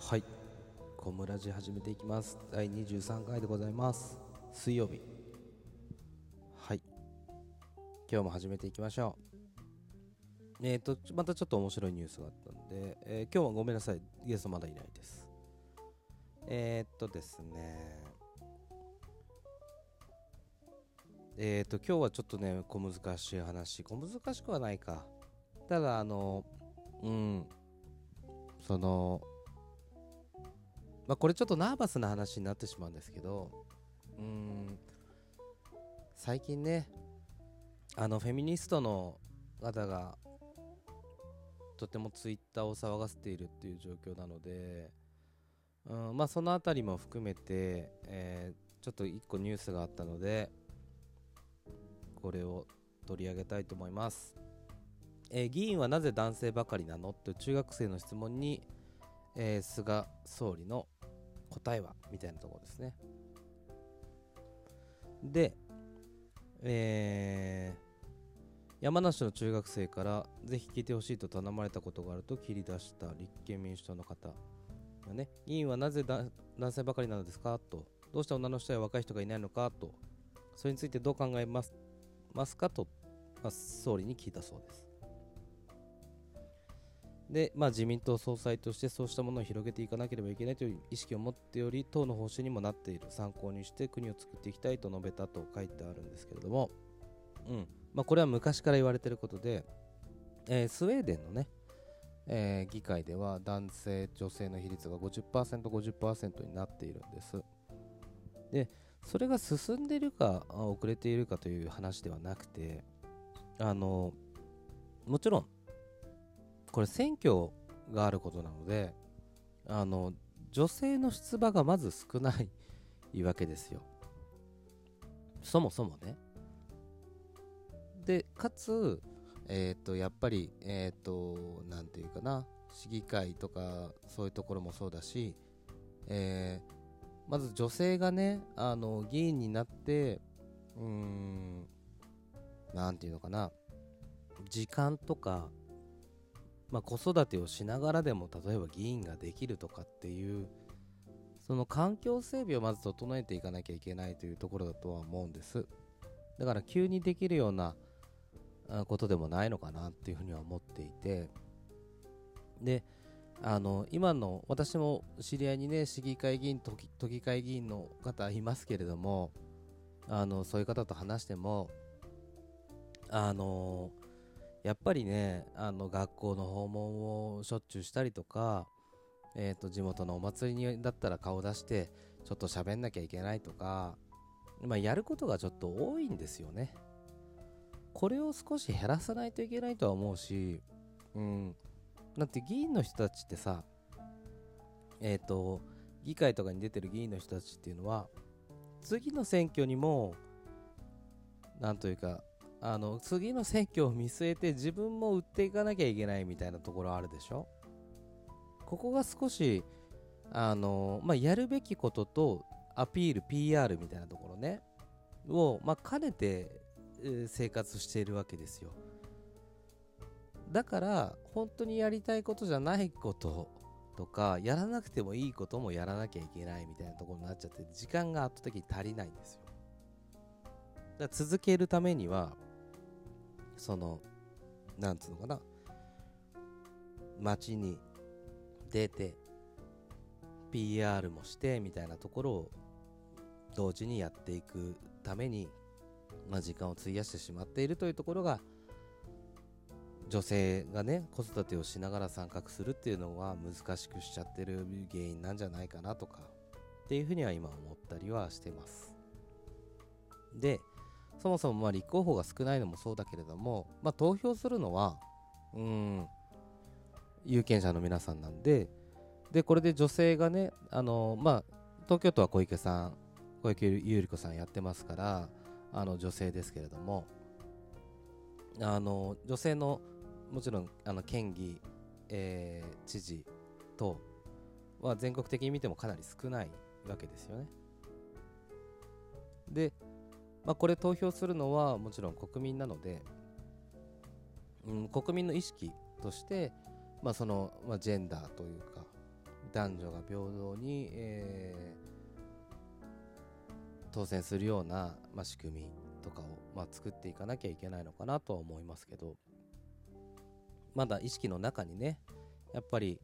はい。コムラジ始めていきます。第23回でございます。水曜日。はい。今日も始めていきましょう。えっ、ー、とまたちょっと面白いニュースがあったんで、えー、今日はごめんなさい。ゲストまだいないです。えー、っとですね。えっ、と今日はちょっとね小難しい話。小難しくはないか。ただあのうん。そのまあ、これちょっとナーバスな話になってしまうんですけどうーん最近ねあのフェミニストの方がとてもツイッターを騒がせているっていう状況なので、うんまあ、その辺りも含めて、えー、ちょっと1個ニュースがあったのでこれを取り上げたいと思います、えー、議員はなぜ男性ばかりなの？という中学生の質問に、えー、菅総理の答えはみたいなところですね。で、えー、山梨の中学生からぜひ聞いてほしいと頼まれたことがあると切り出した立憲民主党の方がね、議員はなぜ男性ばかりなのですかと、どうして女の人や若い人がいないのかと、それについてどう考えますますかと、まあ、総理に聞いたそうです。で、まあ、自民党総裁としてそうしたものを広げていかなければいけないという意識を持っており党の方針にもなっている。参考にして国を作っていきたいと述べたと書いてあるんですけれども、うん。まあ、これは昔から言われていることで、えー、スウェーデンのね、えー、議会では男性女性の比率が 50%50% 50%になっているんです。でそれが進んでいるか遅れているかという話ではなくてあのもちろんこれ選挙があることなのであの女性の出馬がまず少ないわけですよ。そもそもね。でかつえっ、ー、とやっぱりえっ、ー、と何て言うかな。市議会とかそういうところもそうだし、えー、まず女性がねあの議員になってうーん何て言うのかな。時間とかまあ、子育てをしながらでも例えば議員ができるとかっていうその環境整備をまず整えていかなきゃいけないというところだとは思うんです。だから急にできるようなことでもないのかなっていうふうには思っていて。であの今の私も知り合いにね市議会議員都議会議員の方いますけれどもあのそういう方と話してもあのやっぱりねあの学校の訪問をしょっちゅうしたりとか、えー、と地元のお祭りにだったら顔出してちょっと喋んなきゃいけないとか、まあ、やることがちょっと多いんですよね。これを少し減らさないといけないとは思うしうん。だって議員の人たちってさえっ、ー、と議会とかに出てる議員の人たちっていうのは次の選挙にもなんというかあの次の選挙を見据えて自分も売っていかなきゃいけないみたいなところあるでしょ？ここが少しあの、まあ、やるべきこととアピール PR みたいなところね。を、まあ、兼ねて、生活しているわけですよ。だから本当にやりたいことじゃないこととかやらなくてもいいこともやらなきゃいけないみたいなところになっちゃって時間が圧倒的に足りないんですよ。だ続けるためにはそのなんつうのかな。街に出て PR もしてみたいなところを同時にやっていくために、まあ、時間を費やしてしまっているというところが女性がね子育てをしながら参画するっていうのは難しくしちゃってる原因なんじゃないかなとかっていうふうには今思ったりはしてます。でそもそもまあ立候補が少ないのもそうだけれども、まあ、投票するのはうん有権者の皆さんなんででこれで女性がねあの、まあ、東京都は小池さん小池百合子さんやってますからあの女性ですけれどもあの女性のもちろんあの県議、えー、知事とは全国的に見てもかなり少ないわけですよね。でまあ、これ投票するのはもちろん国民なので、うん、国民の意識として、まあそのまあ、ジェンダーというか男女が平等に、えー、当選するような、まあ、仕組みとかを、まあ、作っていかなきゃいけないのかなとは思いますけどまだ意識の中にねやっぱり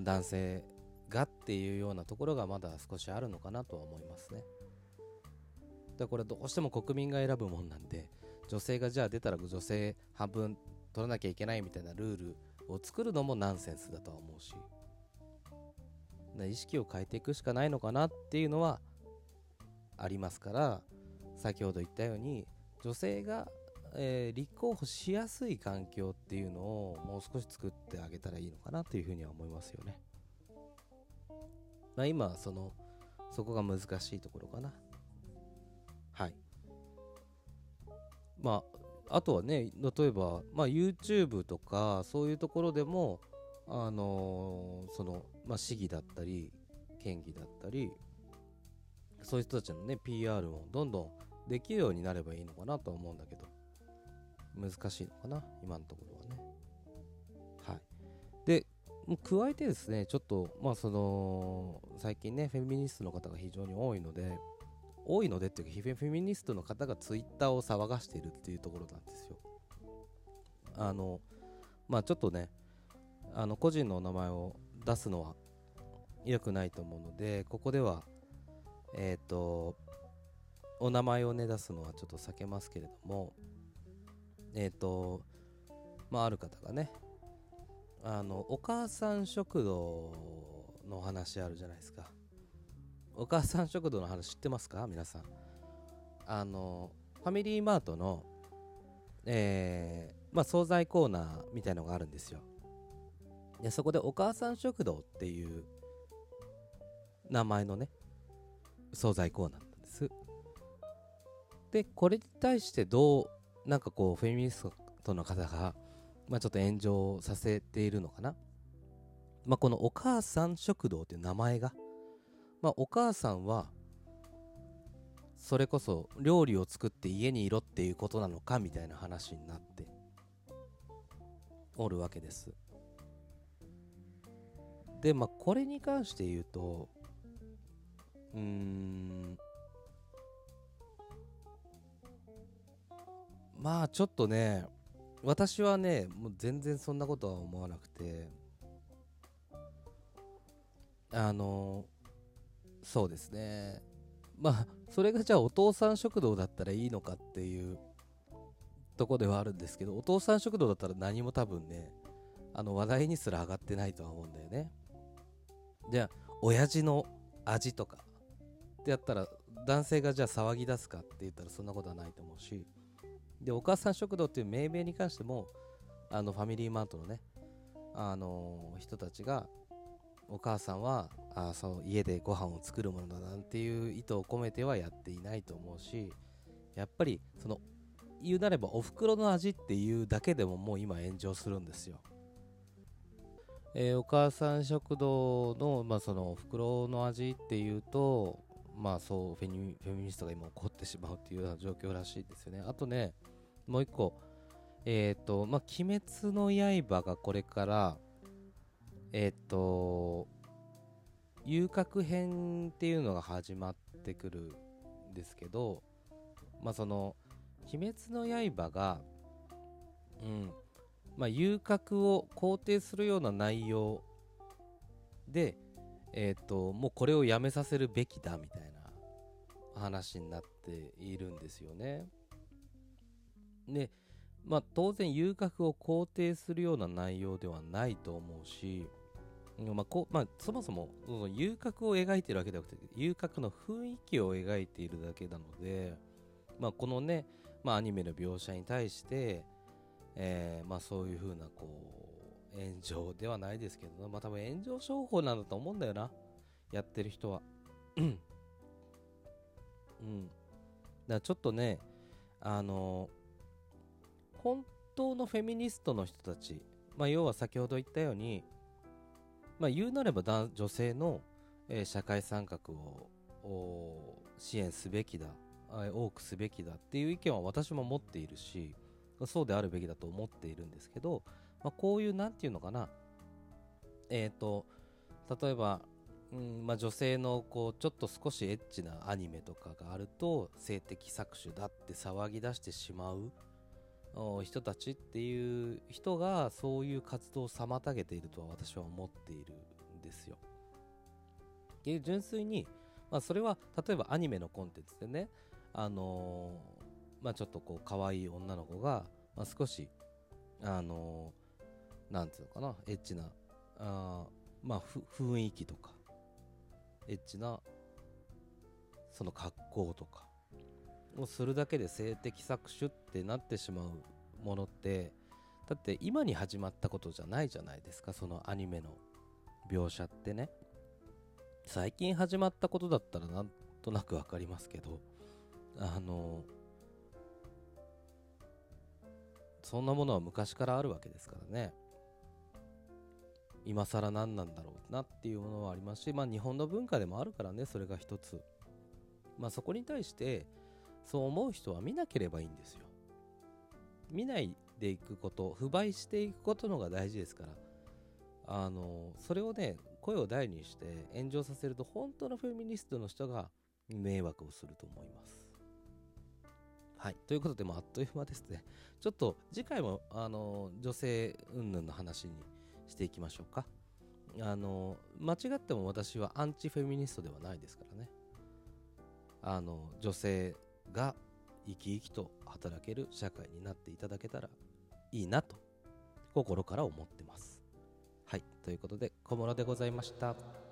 男性がっていうようなところがまだ少しあるのかなとは思いますね。でこれどうしても国民が選ぶもんなんで女性がじゃあ出たら女性半分取らなきゃいけないみたいなルールを作るのもナンセンスだとは思うし意識を変えていくしかないのかなっていうのはありますから先ほど言ったように女性が、えー、立候補しやすい環境っていうのをもう少し作ってあげたらいいのかなというふうには思いますよね。まあ、今そのそこが難しいところかな。まああとはね例えば、まあ、YouTube とかそういうところでもあのー、その、まあ、市議だったり県議だったりそういう人たちのね PR もどんどんできるようになればいいのかなと思うんだけど難しいのかな今のところはね。はい。で加えてですねちょっとまあその最近ねフェミニストの方が非常に多いので多いのでっていうかフェミニストの方がツイッターを騒がしているっていうところなんですよ。あのまあちょっとねあの個人のお名前を出すのは良くないと思うのでここではえっ、ー、とお名前をね出すのはちょっと避けますけれどもえっ、ー、とまあある方がねあのお母さん食堂の話あるじゃないですか。お母さん食堂の話知ってますか？皆さん。あのファミリーマートのえー、まあ惣菜コーナーみたいのがあるんですよ。でそこでお母さん食堂っていう名前のね惣菜コーナーなんです。でこれに対してどうなんかこうフェミニストの方が、まあ、ちょっと炎上させているのかな？まあ、このお母さん食堂っていう名前がまあ、お母さんはそれこそ料理を作って家にいろっていうことなのかみたいな話になっておるわけです。でまあこれに関して言うとうーんまあちょっとね私はねもう全然そんなことは思わなくてあのそうですね。まあそれがじゃあお父さん食堂だったらいいのかっていうとこではあるんですけどお父さん食堂だったら何も多分ねあの話題にすら上がってないとは思うんだよね。じゃあ親父の味とかってやったら男性がじゃあ騒ぎ出すかって言ったらそんなことはないと思うしでお母さん食堂っていう命名に関してもあのファミリーマートのねあの、人たちがお母さんはあそう家でご飯を作るものだなんていう意図を込めてはやっていないと思うしやっぱりその言うなればお袋の味っていうだけでももう今炎上するんですよ。えー、お母さん食堂の,、まあそのお袋の味っていうとまあそうフェニフェミニストが今怒ってしまうっていうような状況らしいですよね。あとねもう一個えっ、ー、とまあ「鬼滅の刃」がこれからえっ、と遊郭編っていうのが始まってくるんですけどまあその「鬼滅の刃が」うんまあ遊郭を肯定するような内容でえっ、ともうこれをやめさせるべきだみたいな話になっているんですよね。でまあ当然遊郭を肯定するような内容ではないと思うしまあこまあ、そもそもその遊郭を描いてるわけではなくて遊郭の雰囲気を描いているだけなので、まあ、このね、まあ、アニメの描写に対して、えーまあ、そういう風なこう炎上ではないですけど、まあ、多分炎上商法なんだと思うんだよな。やってる人は。うん。だからちょっとねあの本当のフェミニストの人たち、まあ、要は先ほど言ったようにまあ、言うなれば女性の、えー、社会参画を支援すべきだ多くすべきだっていう意見は私も持っているしそうであるべきだと思っているんですけど、まあ、こういう何て言うのかなえっ、ー、と例えば、うんまあ、女性のこうちょっと少しエッチなアニメとかがあると性的搾取だって騒ぎ出してしまう人たちっていう人がそういう活動を妨げているとは私は思っているんですよ。で純粋に、まあ、それは例えばアニメのコンテンツでね、あのー、まあ、ちょっとこう可愛い女の子が、まあ、少し、あのー、なんつうのかなエッチなあまあ雰囲気とかエッチなその格好とかをするだけで性的搾取ってなってしまうものってだって今に始まったことじゃないじゃないですかそのアニメの描写ってね。最近始まったことだったらなんとなく分かりますけどあのそんなものは昔からあるわけですからね。今更何なんだろうなっていうものはありますしまあ日本の文化でもあるからねそれが一つ。まあそこに対してそう思う人は見なければいいんですよ。見ないでいくこと不買していくことのが大事ですから。あのそれをね声を大にして炎上させると本当のフェミニストの人が迷惑をすると思います。はい。ということでもあっという間ですね。ちょっと次回もあの女性云々の話にしていきましょうか。あの間違っても私はアンチフェミニストではないですからね。あの女性が生き生きと働ける社会になっていただけたらいいなと心から思ってます。はい、ということで小室でございました。